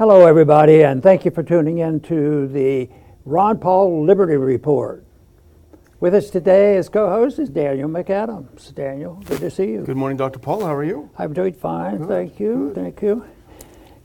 Hello, everybody, and thank you for tuning in to the Ron Paul Liberty Report. With us today as co-host is Daniel McAdams. Daniel, good to see you. Good morning, Dr. Paul. How are you? I'm doing fine, thank you, thank you.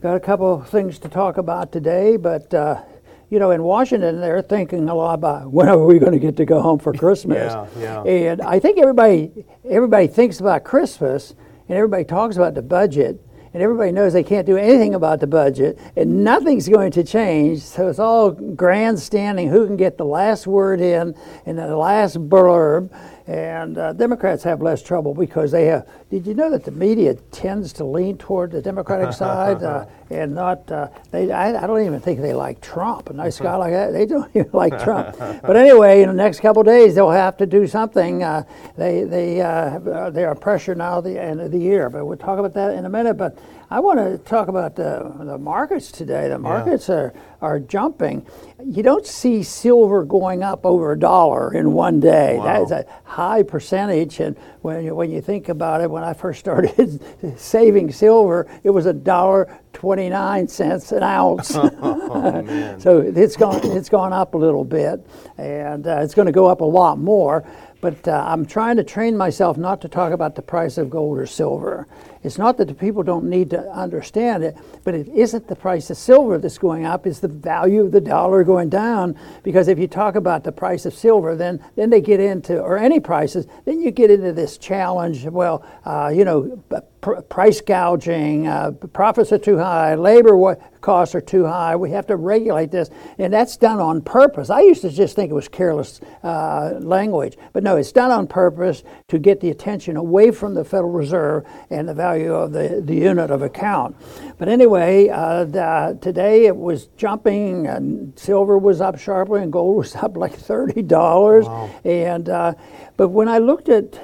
Got a couple of things to talk about today, but uh, you know, in Washington, they're thinking a lot about when are we going to get to go home for Christmas. Yeah, yeah. And I think everybody everybody thinks about Christmas, and everybody talks about the budget, and everybody knows they can't do anything about the budget, and nothing's going to change. So it's all grandstanding who can get the last word in and the last blurb. And uh, Democrats have less trouble because they have. Did you know that the media tends to lean toward the Democratic side uh, and not? Uh, they. I, I, don't even think they like Trump. A nice guy like that, they don't even like Trump. But anyway, in the next couple of days, they'll have to do something. Uh, they they uh, they are pressure now at the end of the year. But we'll talk about that in a minute. But I want to talk about the, the markets today. The markets yeah. are, are jumping. You don't see silver going up over a dollar in one day. Wow. That is a high percentage. And when you, when you think about it, when I first started saving silver, it was a dollar 29 cents an ounce. oh, so it's gone, it's gone up a little bit, and uh, it's going to go up a lot more. But uh, I'm trying to train myself not to talk about the price of gold or silver. It's not that the people don't need to understand it, but it isn't the price of silver that's going up, it's the value of the dollar going down. Because if you talk about the price of silver, then, then they get into, or any prices, then you get into this challenge. Well, uh, you know, pr- price gouging, uh, profits are too high, labor costs are too high. We have to regulate this, and that's done on purpose. I used to just think it was careless uh, language, but no, it's done on purpose to get the attention away from the Federal Reserve and the value of the, the unit of account. But anyway, uh, the, today it was jumping, and silver was up sharply, and gold was up like thirty dollars, wow. and uh, but when I looked at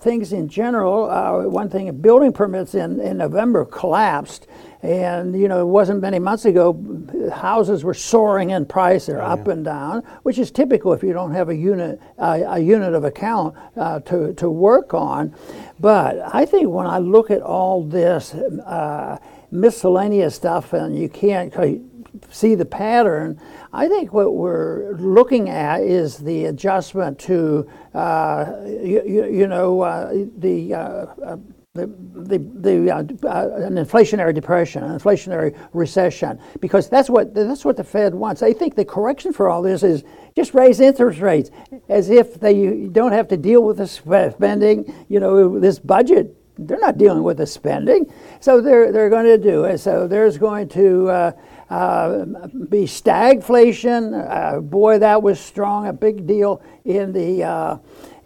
things in general, uh, one thing, building permits in, in November collapsed. And, you know, it wasn't many months ago, houses were soaring in price. They're oh, up yeah. and down, which is typical if you don't have a unit, uh, a unit of account uh, to, to work on. But I think when I look at all this uh, miscellaneous stuff, and you can't see the pattern, I think what we're looking at is the adjustment to, uh, you, you, you, know, uh, the, uh, uh the, the, the uh, uh, an inflationary depression, an inflationary recession, because that's what that's what the Fed wants. They think the correction for all this is just raise interest rates, as if they don't have to deal with the spending. You know, this budget they're not dealing with the spending, so they're they're going to do it. So there's going to uh, uh, be stagflation. Uh, boy, that was strong, a big deal in the uh,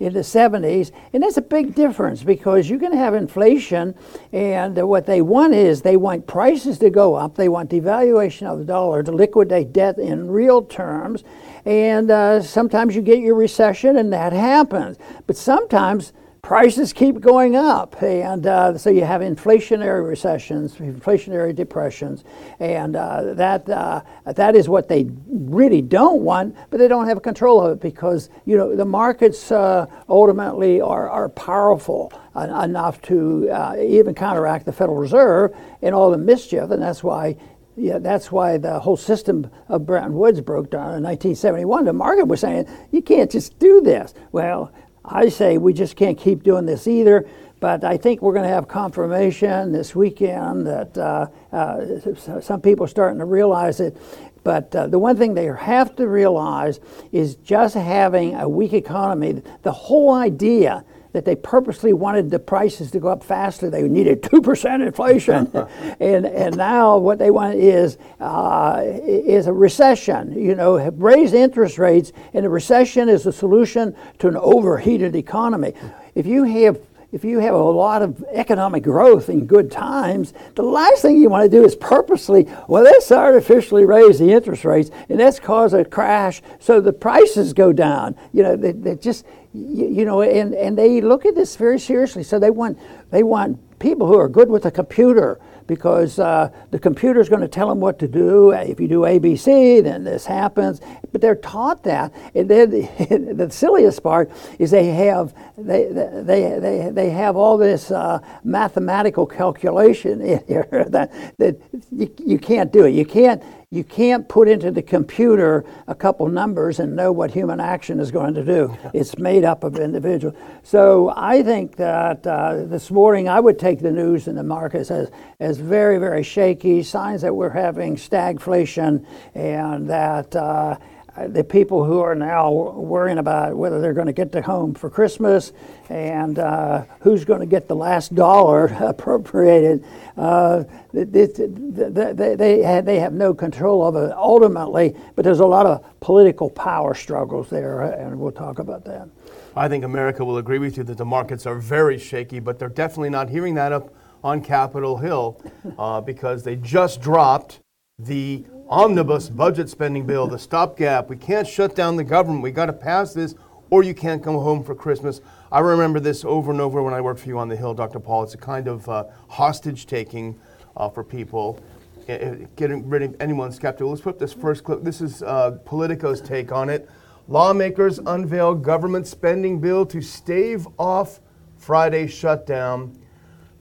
in the 70s, and that's a big difference because going to have inflation, and what they want is they want prices to go up. They want devaluation of the dollar to liquidate debt in real terms, and uh, sometimes you get your recession, and that happens. But sometimes prices keep going up, and uh, so you have inflationary recessions, inflationary depressions, and uh, that uh, that is what they really don't want, but they don't have control of it because you know the markets uh, ultimately are are powerful enough to uh, even counteract the Federal Reserve and all the mischief, and that's why yeah, that's why the whole system of Bretton Woods broke down in 1971. The market was saying, you can't just do this. Well, I say we just can't keep doing this either. But I think we're going to have confirmation this weekend that uh, uh, some people are starting to realize it. But uh, the one thing they have to realize is just having a weak economy, the whole idea that they purposely wanted the prices to go up faster. They needed 2% inflation. and, and now what they want is, uh, is a recession. You know, raise interest rates, and a recession is a solution to an overheated economy. If you have if you have a lot of economic growth in good times, the last thing you want to do is purposely, well, let's artificially raise the interest rates and let's cause a crash so the prices go down. You know, they, they just, you, you, know, and, and they look at this very seriously. So they want, they want people who are good with a computer because uh, the computer's going to tell them what to do. If you do ABC, then this happens. But they're taught that. And then the, the silliest part is they have they they they, they have all this uh, mathematical calculation in here that that you, you can't do it. You can't you can't put into the computer a couple numbers and know what human action is going to do. It's made up of individuals. So I think that uh, this morning I would take the news in the markets as, as very, very shaky, signs that we're having stagflation and that. Uh, the people who are now worrying about whether they're going to get to home for Christmas and uh, who's going to get the last dollar appropriated, uh, they, they, they, have, they have no control of it ultimately, but there's a lot of political power struggles there, and we'll talk about that. I think America will agree with you that the markets are very shaky, but they're definitely not hearing that up on Capitol Hill uh, because they just dropped the omnibus budget spending bill, the stopgap. We can't shut down the government. We got to pass this, or you can't come home for Christmas. I remember this over and over when I worked for you on the Hill, Dr. Paul. It's a kind of uh, hostage taking uh, for people, getting rid of anyone skeptical. Let's put this first clip. This is uh, Politico's take on it. Lawmakers unveil government spending bill to stave off Friday shutdown.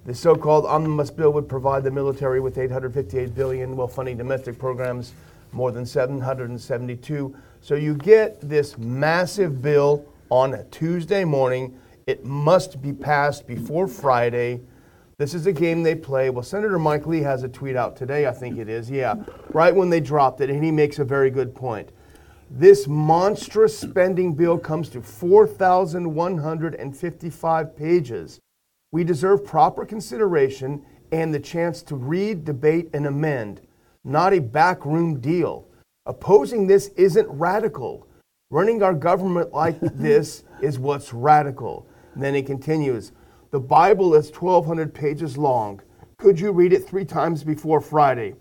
The so-called omnibus bill would provide the military with 858 billion while funding domestic programs more than 772. So you get this massive bill on a Tuesday morning. It must be passed before Friday. This is a game they play. Well, Senator Mike Lee has a tweet out today, I think it is. Yeah, right when they dropped it, and he makes a very good point. This monstrous spending bill comes to 4,155 pages. We deserve proper consideration and the chance to read, debate, and amend, not a backroom deal. Opposing this isn't radical. Running our government like this is what's radical. And then he continues The Bible is 1,200 pages long. Could you read it three times before Friday?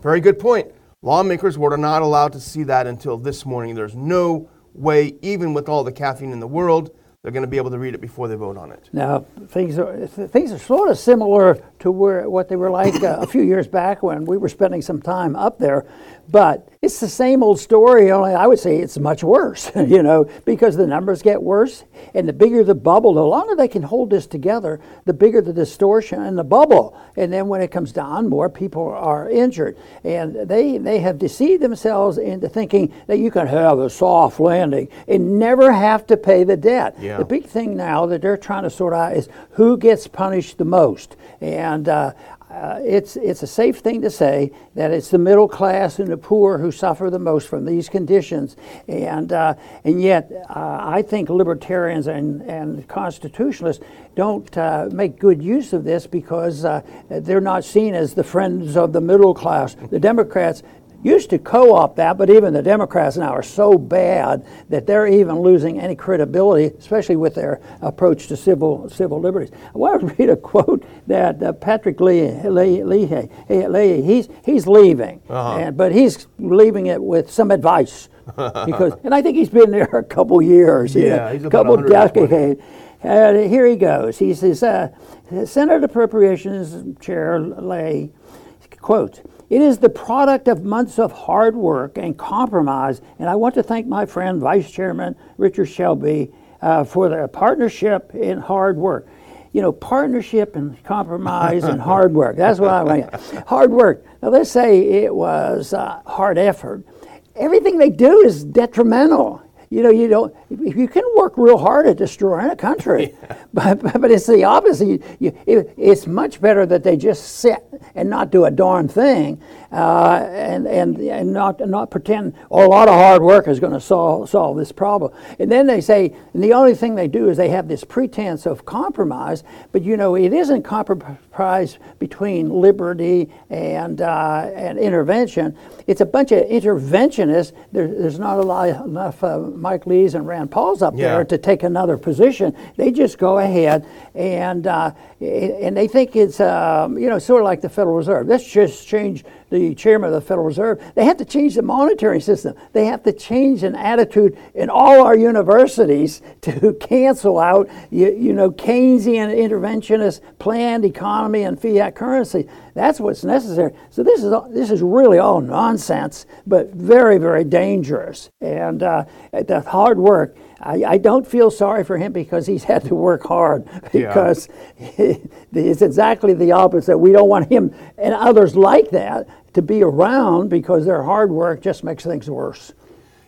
Very good point. Lawmakers were not allowed to see that until this morning. There's no way, even with all the caffeine in the world, they're going to be able to read it before they vote on it. Now, things are things are sort of similar to where what they were like uh, a few years back when we were spending some time up there, but it's the same old story. Only I would say it's much worse. You know, because the numbers get worse, and the bigger the bubble, the longer they can hold this together, the bigger the distortion in the bubble. And then when it comes down, more people are injured, and they they have deceived themselves into thinking that you can have a soft landing and never have to pay the debt. Yeah. The big thing now that they're trying to sort out is who gets punished the most. And uh, uh, it's, it's a safe thing to say that it's the middle class and the poor who suffer the most from these conditions. And, uh, and yet, uh, I think libertarians and, and constitutionalists don't uh, make good use of this because uh, they're not seen as the friends of the middle class. The Democrats used to co-opt that, but even the Democrats now are so bad that they're even losing any credibility, especially with their approach to civil civil liberties. I want to read a quote that uh, Patrick Leahy, Lee, Lee, Lee, he's he's leaving, uh-huh. and, but he's leaving it with some advice because, and I think he's been there a couple years, yeah, a couple decades. And here he goes. He says, uh, Senate Appropriations Chair Leahy, quote, it is the product of months of hard work and compromise, and I want to thank my friend Vice Chairman Richard Shelby uh, for the partnership in hard work. You know, partnership and compromise and hard work. That's what I like. Hard work. Now, let's say it was uh, hard effort. Everything they do is detrimental you know, you don't. You can work real hard at destroying a country, yeah. But, but it's the opposite. You, it, it's much better that they just sit and not do a darn thing, uh, and and and not not pretend oh, a lot of hard work is going to solve solve this problem. And then they say, and the only thing they do is they have this pretense of compromise, but you know, it isn't compromise between liberty and uh, and intervention. It's a bunch of interventionists. There, there's not a lot enough. Uh, Mike Lee's and Rand Paul's up Yeah. there to take another position. They just go ahead and uh, and they think it's um, you know sort of like the Federal Reserve. Let's just change the chairman of the Federal Reserve. They have to change the monetary system. They have to change an attitude in all our universities to cancel out you, you know Keynesian interventionist planned economy and fiat currency. That's what's necessary. So this is all- this is really all nonsense, but very very dangerous. And uh, the hard work. I, I don't feel sorry for him because he's had to work hard Yeah. because it's exactly the opposite. We don't want him and others like that to be around because their hard work just makes things worse.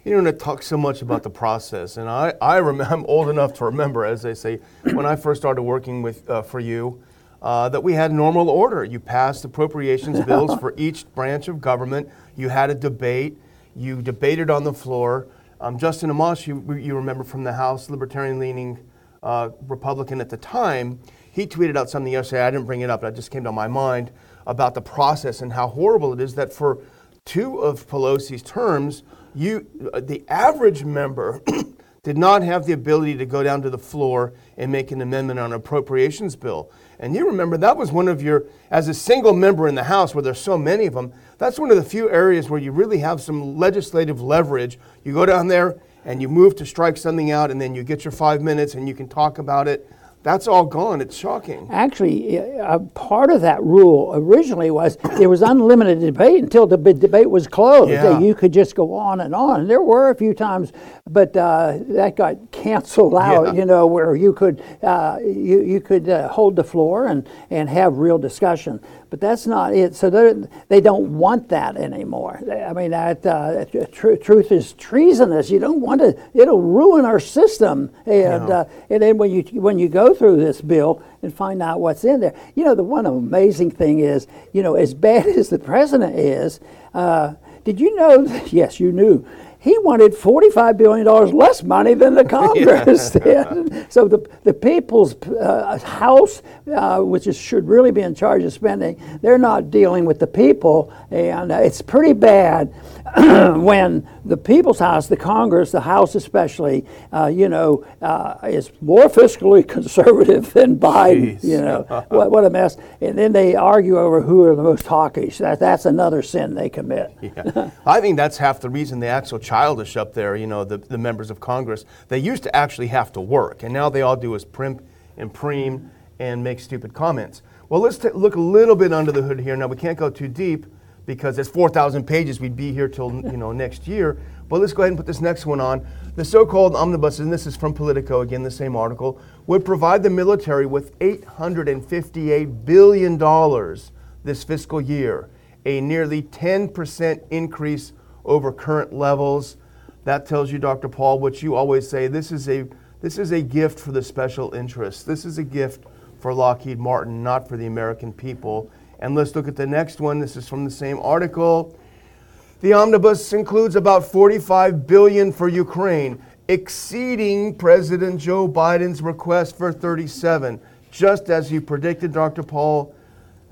You know, and it talks so much about the process, and I, I rem- I'm old enough to remember, as they say, when I first started working with uh, for you, uh, that we had normal order. You passed appropriations bills for each branch of government. You had a debate. You debated on the floor. Um, Justin Amash, you, you remember from the House, libertarian-leaning uh, Republican at the time, he tweeted out something yesterday. I didn't bring it up, but it just came to my mind about the process and how horrible it is that for two of Pelosi's terms, you, uh, the average member did not have the ability to go down to the floor and make an amendment on an appropriations bill. And you remember that was one of your, as a single member in the House, where there's so many of them, that's one of the few areas where you really have some legislative leverage. You go down there and you move to strike something out, and then you get your five minutes and you can talk about it. That's all gone. It's shocking. Actually, uh, part of that rule originally was there was unlimited debate until the debate was closed. Yeah. You could just go on and on. And there were a few times, but uh, that got canceled out. Yeah. You know, where you could uh, you you could uh, hold the floor and and have real discussion. But that's not it. So they they don't want that anymore. I mean, that uh, tr- truth is treasonous. You don't want to. It'll ruin our system. And uh, and then when you when you go through this bill and find out what's in there, you know the one amazing thing is, you know, as bad as the president is, uh, did you know? Yes, you knew. He wanted $45 billion less money than the Congress did. So the, the people's uh, House, uh, which is, should really be in charge of spending, they're not dealing with the people. And uh, it's pretty bad when the people's house, the Congress, the House especially, uh, you know, uh, is more fiscally conservative than Biden. Jeez. You know, what, what a mess. And then they argue over who are the most hawkish. That, that's another sin they commit. Yeah. I think that's half the reason they act so childish up there, you know, the, the members of Congress. They used to actually have to work, and now they all do is primp and preem and make stupid comments. Well, let's ta look a little bit under the hood here. Now, we can't go too deep because it's 4,000 pages. We'd be here till, you know, next year. But let's go ahead and put this next one on. The so-called omnibus, and this is from Politico, again, the same article, would provide the military with $858 billion this fiscal year a nearly 10% increase over current levels. That tells you, Dr. Paul, what you always say. This is a this is a gift for the special interests. This is a gift for Lockheed Martin, not for the American people. And let's look at the next one. This is from the same article. The omnibus includes about 45 billion for Ukraine, exceeding President Joe Biden's request for 37. Just as you predicted, Dr. Paul,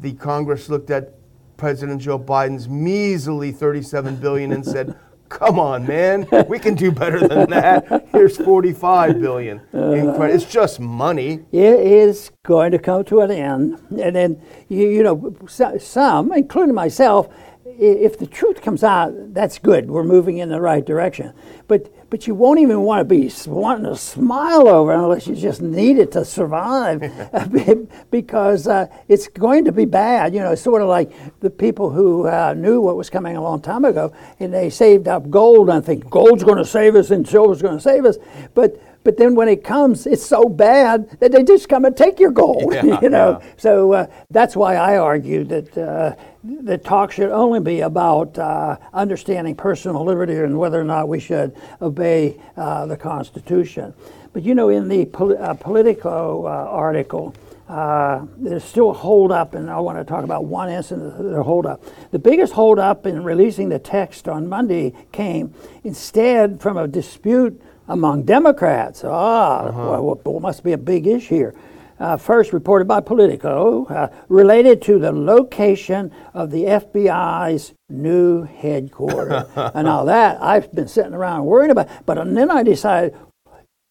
the Congress looked at President Joe Biden's measly 37 billion and said, "Come on, man, we can do better than that. Here's 45 billion. Incre- It's just money." It is going to come to an end. And then, you, you know, some, including myself, if the truth comes out, that's good. We're moving in the right direction. But but you won't even want to be wanting to smile over it unless you just need it to survive, because uh, it's going to be bad. You know, sort of like the people who uh, knew what was coming a long time ago, and they saved up gold and think gold's going to save us and silver's going to save us, but. But then when it comes, it's so bad that they just come and take your gold. Yeah, you know, yeah. so uh, that's why I argue that uh, the talk should only be about uh, understanding personal liberty and whether or not we should obey uh, the Constitution. But you know, in the pol- uh, Politico uh, article, uh, there's still a holdup, and I want to talk about one incident of the holdup. The biggest holdup in releasing the text on Monday came instead from a dispute among Democrats. Ah, well, what must be a big issue here. Uh, first reported by Politico, uh, related to the location of the FBI's new headquarters. and all that I've been sitting around worrying about. But then I decided,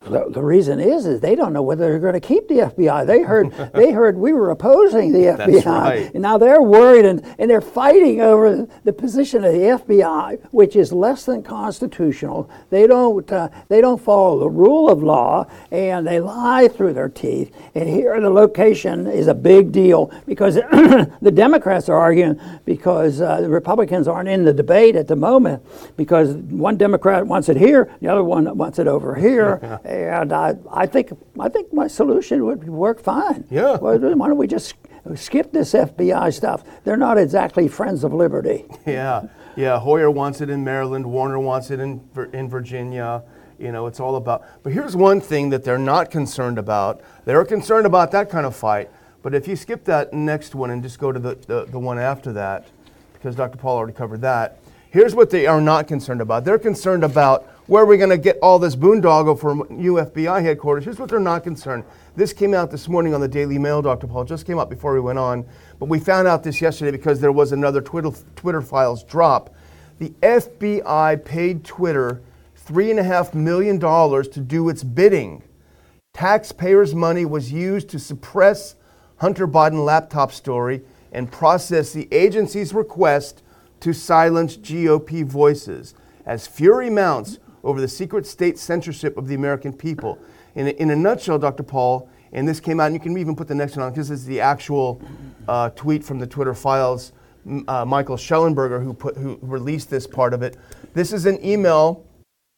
the, the reason is, is they don't know whether they're going to keep the FBI. They heard, they heard we were opposing the FBI, right. and now they're worried and, and they're fighting over the position of the FBI, which is less than constitutional. They don't, uh, they don't follow the rule of law, and they lie through their teeth. And here, the location is a big deal because the Democrats are arguing because uh, the Republicans aren't in the debate at the moment because one Democrat wants it here, the other one wants it over here and I, I think I think my solution would work fine. Yeah. Why don't we just skip this FBI stuff? They're not exactly friends of liberty. Yeah, yeah. Hoyer wants it in Maryland. Warner wants it in in Virginia. You know, it's all about. But here's one thing that they're not concerned about. They're concerned about that kind of fight. But if you skip that next one and just go to the, the, the one after that, because Dr. Paul already covered that, here's what they are not concerned about. They're concerned about where are we going to get all this boondoggle from UFBI headquarters? Here's what they're not concerned. This came out this morning on the Daily Mail, Dr. Paul. Just came out before we went on. But we found out this yesterday because there was another Twitter, Twitter files drop. The FBI paid Twitter $3.5 million to do its bidding. Taxpayers' money was used to suppress Hunter Biden laptop story and process the agency's request to silence GOP voices. As fury mounts, over the secret state censorship of the American people. In a, in a nutshell, Dr. Paul, and this came out, and you can even put the next one on because this is the actual uh, tweet from the Twitter files. Uh, Michael Shellenberger, who, put, who released this part of it. This is an email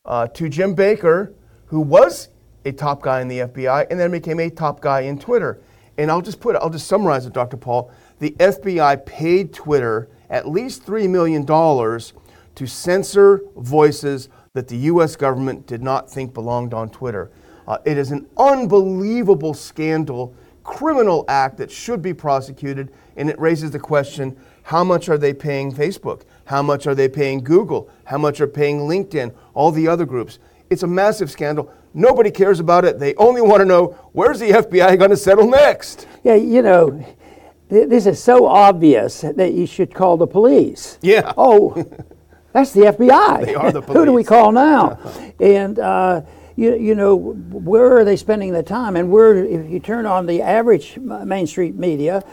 uh, to Jim Baker, who was a top guy in the FBI and then became a top guy in Twitter. And I'll just put, I'll just summarize it, Dr. Paul. The FBI paid Twitter at least $3 million to censor voices that the US government did not think belonged on Twitter. Uh, it is an unbelievable scandal, criminal act that should be prosecuted, and it raises the question how much are they paying Facebook? How much are they paying Google? How much are paying LinkedIn? All the other groups. It's a massive scandal. Nobody cares about it. They only want to know where's the FBI going to settle next? Yeah, you know, this is so obvious that you should call the police. Yeah. Oh, That's the FBI. They are the police. Who do we call now? and uh, you, you know, where are they spending the time? And where, if you turn on the average Main Street media,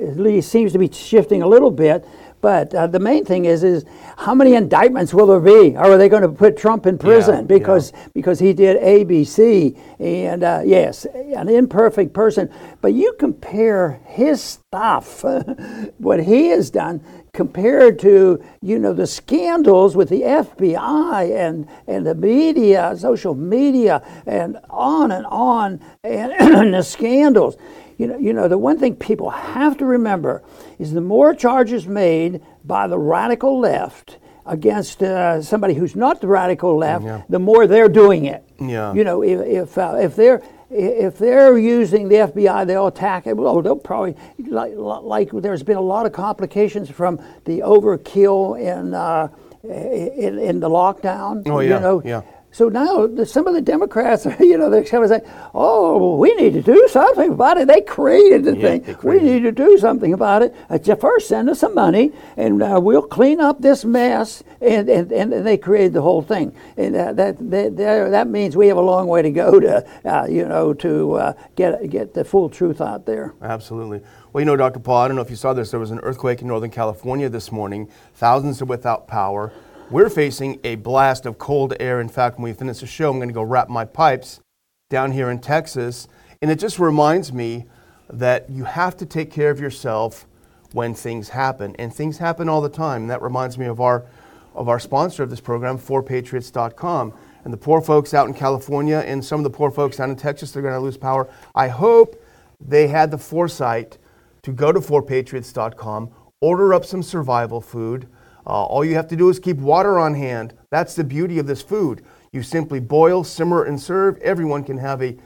at least seems to be shifting a little bit. But uh, the main thing is, is how many indictments will there be? Or are they going to put Trump in prison yeah, because yeah. because he did A, B, C? And uh, yes, an imperfect person. But you compare his stuff, what he has done, compared to you know the scandals with the FBI and and the media, social media, and on and on, and the scandals you know, you know, the one thing people have to remember is the more charges made by the radical left against uh, somebody who's not the radical left, yeah. the more they're doing it. Yeah. You know, if if, uh, if they're if they're using the FBI, they'll attack it. Well, they'll probably like, like there's been a lot of complications from the overkill in uh, in, in, the lockdown. Oh yeah, you know, yeah. So now the, some of the Democrats, you know, they're kind of saying, "Oh, we need to do something about it." They created the yeah, thing. We need to do something about it. Uh, first, send us some money, and uh, we'll clean up this mess. And, and, and they created the whole thing. And uh, that, that that means we have a long way to go to, uh, you know, to uh, get get the full truth out there. Absolutely. Well, you know, Dr. Paul, I don't know if you saw this. There was an earthquake in Northern California this morning. Thousands are without power. We're facing a blast of cold air. In fact, when we finish the show, I'm going to go wrap my pipes down here in Texas. And it just reminds me that you have to take care of yourself when things happen. And things happen all the time. And that reminds me of our, of our sponsor of this program, 4patriots.com. And the poor folks out in California and some of the poor folks down in Texas, they're going to lose power. I hope they had the foresight to go to 4patriots.com, order up some survival food, uh, all you have to do is keep water on hand. That's the beauty of this food. You simply boil, simmer, and serve. Everyone can have a,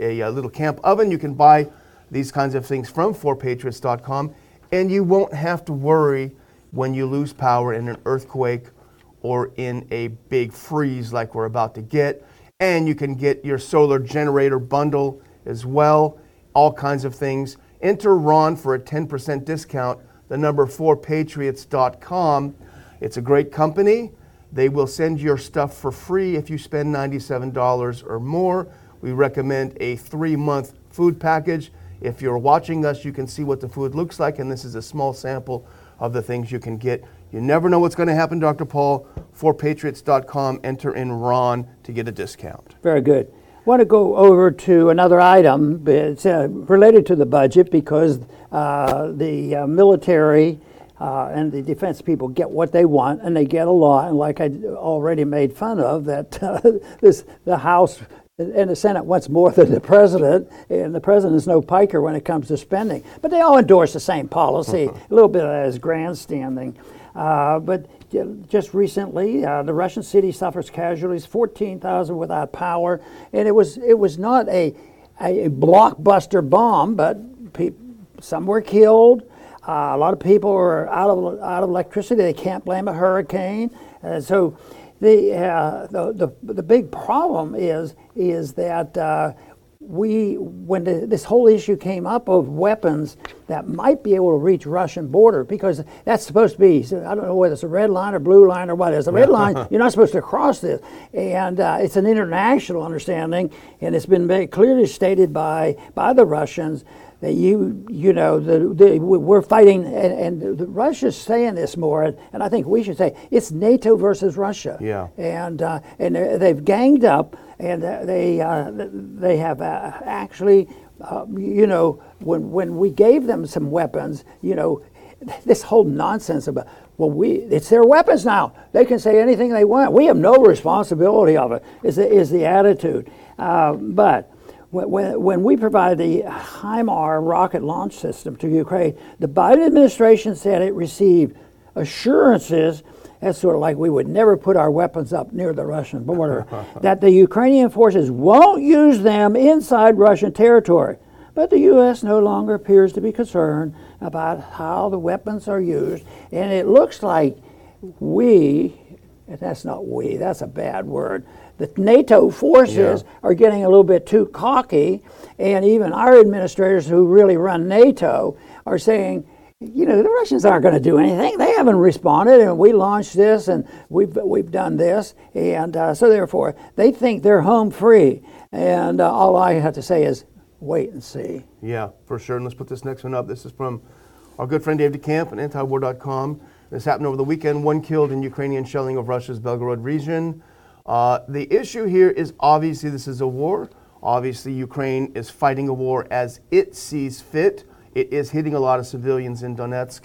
a, a little camp oven. You can buy these kinds of things from 4patriots.com, and you won't have to worry when you lose power in an earthquake or in a big freeze like we're about to get. And you can get your solar generator bundle as well. all kinds of things. Enter Ron for a 10% discount, the number 4patriots.com. It's a great company. They will send your stuff for free if you spend $97 or more. We recommend a three month food package. If you're watching us, you can see what the food looks like, and this is a small sample of the things you can get. You never know what's going to happen, Dr. Paul. 4patriots.com, enter in Ron to get a discount. Very good. I want to go over to another item. It's uh, related to the budget because the uh, military uh, and the defense people get what they want, and they get a lot. And like I already made fun of, that uh, this the House and the Senate wants more than the president, and the president is no piker when it comes to spending. But they all endorse the same policy. a little bit of that is grandstanding. Uh, but just recently, uh, the Russian city suffers casualties, 14,000 without power, and it was it was not a a, blockbuster bomb, but pe- some were killed. Uh, a lot of people are out of out of electricity. They can't blame a hurricane. Uh, so the, uh, the, the the big problem is is that uh, we, when the, this whole issue came up of weapons that might be able to reach Russian border, because that's supposed to be, I don't know whether it's a red line or blue line or what it is. The red line, you're not supposed to cross this. And uh, it's an international understanding, and it's been very clearly stated by, by the Russians that you, you know, the, the, we're fighting, and, and the Russia's saying this more, and I think we should say it's NATO versus Russia. Yeah. And, uh, and they've ganged up and they uh, they have uh, actually, uh, you know, when when we gave them some weapons, you know, this whole nonsense about well, we it's their weapons now. They can say anything they want. We have no responsibility of it. Is the, is the attitude? Uh, but when, when we provided the HIMAR rocket launch system to Ukraine, the Biden administration said it received assurances that's sort of like we would never put our weapons up near the Russian border. that the Ukrainian forces won't use them inside Russian territory. But the U.S. no longer appears to be concerned about how the weapons are used. And it looks like we, that's not we, that's a bad word, the NATO forces yeah. are getting a little bit too cocky. And even our administrators who really run NATO are saying, you know, the Russians aren't going to do anything. They haven't responded, and we launched this, and we've we've done this, and uh, so therefore they think they're home free. And uh, all I have to say is wait and see. Yeah, for sure. And let's put this next one up. This is from our good friend Dave DeCamp on antiwar.com. This happened over the weekend. One killed in Ukrainian shelling of Russia's Belgorod region. Uh, the issue here is obviously this is a war. Obviously, Ukraine is fighting a war as it sees fit. It is hitting a lot of civilians in Donetsk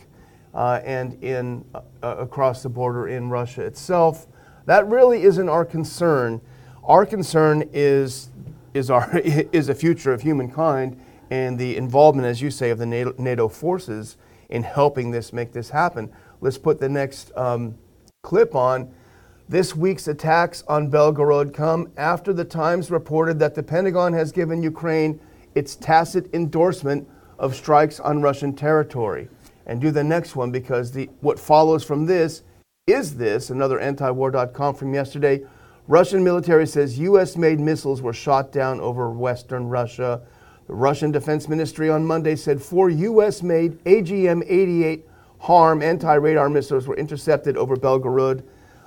uh, and in uh, uh, across the border in Russia itself. That really isn't our concern. Our concern is is our is the future of humankind and the involvement, as you say, of the NATO, NATO forces in helping this make this happen. Let's put the next um, clip on. This week's attacks on Belgorod come after the Times reported that the Pentagon has given Ukraine its tacit endorsement of strikes on Russian territory. And do the next one because the, what follows from this is this another antiwar.com from yesterday. Russian military says U.S. made missiles were shot down over western Russia. The Russian Defense Ministry on Monday said four U.S. made AGM 88 HARM anti radar missiles were intercepted over Belgorod,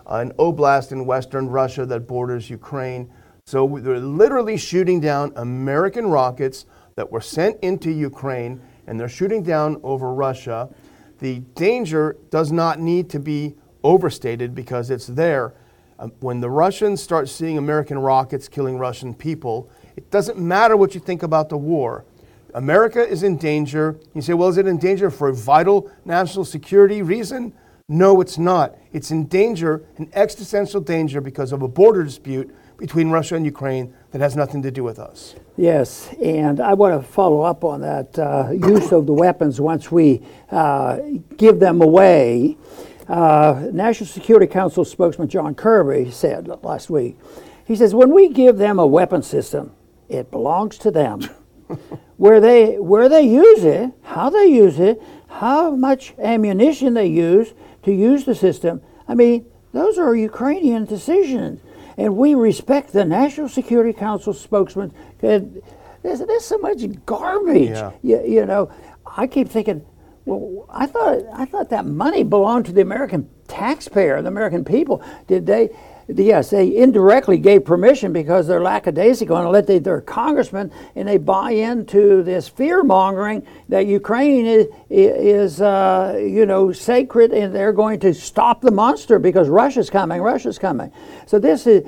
an oblast in western Russia that borders Ukraine. So they're literally shooting down American rockets that were sent into Ukraine and they're shooting down over Russia. The danger does not need to be overstated because it's there. Um, when the Russians start seeing American rockets killing Russian people, it doesn't matter what you think about the war. America is in danger. You say, well, is it in danger for a vital national security reason? No, it's not. It's in danger, an existential danger, because of a border dispute between Russia and Ukraine that has nothing to do with us. Yes, and I want to follow up on that uh, use of the weapons once we uh, give them away. Uh, National Security Council spokesman John Kirby said last week, he says, when we give them a weapon system, it belongs to them. where they where they use it, how they use it, how much ammunition they use to use the system. I mean, those are Ukrainian decisions and we respect the National Security Council spokesman. there's, there's so much garbage. Yeah. You, you know, I keep thinking, well, I thought I thought that money belonged to the American taxpayer, the American people. Did they? Yes, they indirectly gave permission because they're lackadaisical and let their congressmen and they buy into this fear mongering that Ukraine is, is uh, you know sacred and they're going to stop the monster because Russia's coming. Russia's coming. So this is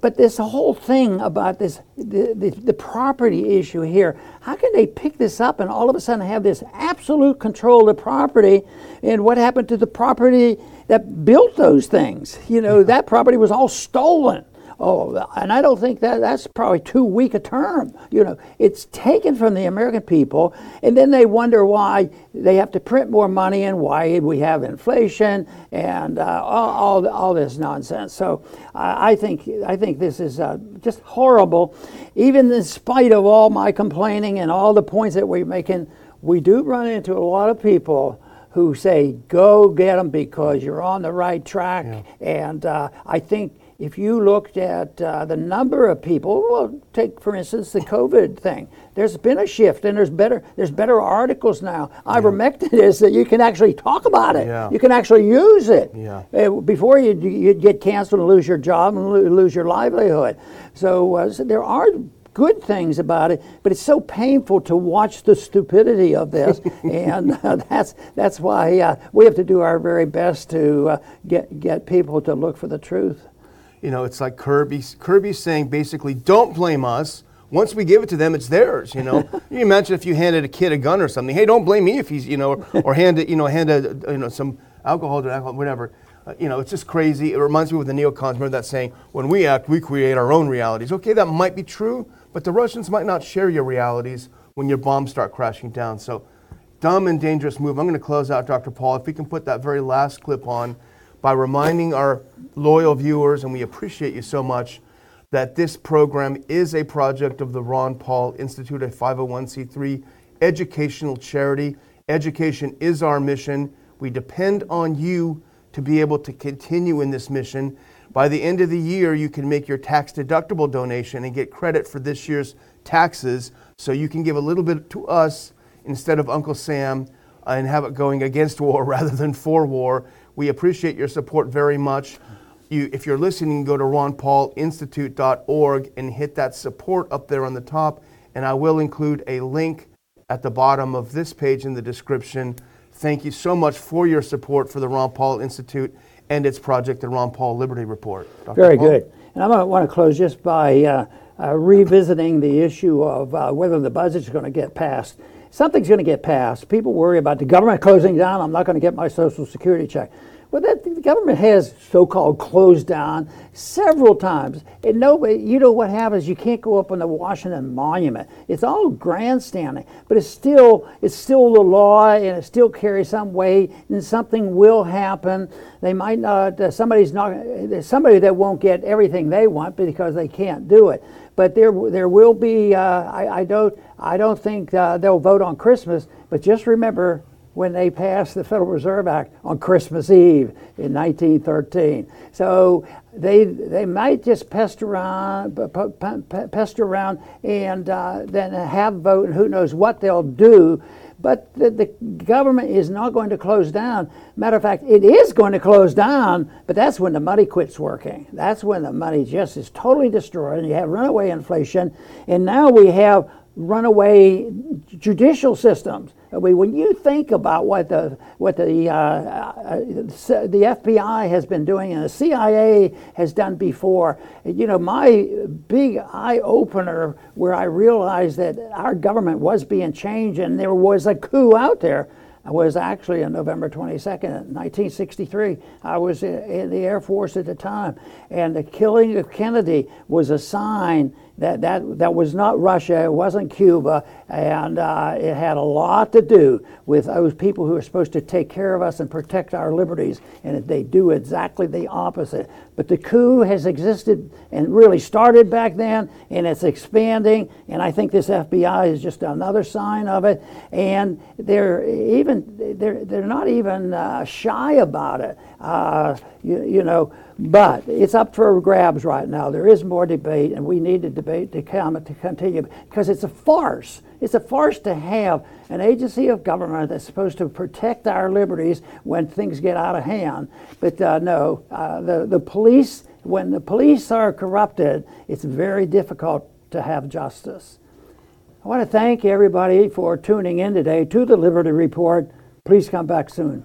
but this whole thing about this the, the, the, property issue here how can they pick this up and all of a sudden have this absolute control of property and what happened to the property that built those things you know that property was all stolen Oh, and I don't think that that's probably too weak a term. You know, it's taken from the American people, and then they wonder why they have to print more money and why we have inflation and uh, all, all, all, this nonsense. So I think I think this is uh, just horrible. Even in spite of all my complaining and all the points that we're making, we do run into a lot of people who say, "Go get them because you're on the right track." Yeah. And uh, I think if you looked at uh, the number of people, well, take for instance the COVID thing. There's been a shift, and there's better there's better articles now. Yeah. Ivermectin is that you can actually talk about it. Yeah. You can actually use it. Yeah. Uh, before you you'd get canceled and lose your job and lose your livelihood. So, uh, so there are good things about it, but it's so painful to watch the stupidity of this, and uh, that's that's why uh, we have to do our very best to uh, get get people to look for the truth you know, it's like Kirby. Kirby's saying basically, don't blame us. Once we give it to them, it's theirs. You know, you imagine if you handed a kid a gun or something. Hey, don't blame me if he's, you know, or, or hand it, you know, hand a, you know, some alcohol to alcohol, whatever. Uh, you know, it's just crazy. It reminds me of the neocons. Remember that saying, when we act, we create our own realities. Okay, that might be true, but the Russians might not share your realities when your bombs start crashing down. So, dumb and dangerous move. I'm going to close out, Dr. Paul. If we can put that very last clip on by reminding our loyal viewers, and we appreciate you so much, that this program is a project of the Ron Paul Institute, a 501c3 educational charity. Education is our mission. We depend on you to be able to continue in this mission. By the end of the year, you can make your tax deductible donation and get credit for this year's taxes so you can give a little bit to us instead of Uncle Sam and have it going against war rather than for war. We appreciate your support very much. You, if you're listening, go to ronpaulinstitute.org and hit that support up there on the top. And I will include a link at the bottom of this page in the description. Thank you so much for your support for the Ron Paul Institute and its project, the Ron Paul Liberty Report. Dr. Very Paul? good. And I want to close just by uh, uh, revisiting the issue of uh, whether the budget is going to get passed something's going to get passed. People worry about the government closing down. I'm not going to get my Social Security check. Well, that, the government has so-called closed down several times, and nobody, you know what happens? You can't go up on the Washington Monument. It's all grandstanding, but it's still it's still the law, and it still carries some weight, and something will happen. They might not. Uh, somebody's not. There's somebody that won't get everything they want because they can't do it. But there there will be. Uh, I, I don't I don't think uh, they'll vote on Christmas, but just remember when they passed the Federal Reserve Act on Christmas Eve in 1913. So they they might just pester around, pester around, and uh, then have vote, and who knows what they'll do. But the, the, government is not going to close down. Matter of fact, it is going to close down, but that's when the money quits working. That's when the money just is totally destroyed, and you have runaway inflation. And now we have runaway judicial systems. I mean, when you think about what the what the uh, uh, the FBI has been doing and the CIA has done before, you know, my big eye opener where I realized that our government was being changed and there was a coup out there was actually on November 22nd, 1963. I was in the Air Force at the time, and the killing of Kennedy was a sign that, that, that was not Russia, it wasn't Cuba, and uh, it had a lot to do with those people who are supposed to take care of us and protect our liberties, and they do exactly the opposite. But the coup has existed and really started back then, and it's expanding, and I think this FBI is just another sign of it. And they're even they're they're not even uh, shy about it. Uh, you, you know, but it's up for grabs right now. There is more debate, and we need the debate to come to continue because it's a farce. It's a farce to have an agency of government that's supposed to protect our liberties when things get out of hand. But uh, no, uh, the the police when the police are corrupted, it's very difficult to have justice. I want to thank everybody for tuning in today to the Liberty Report. Please come back soon.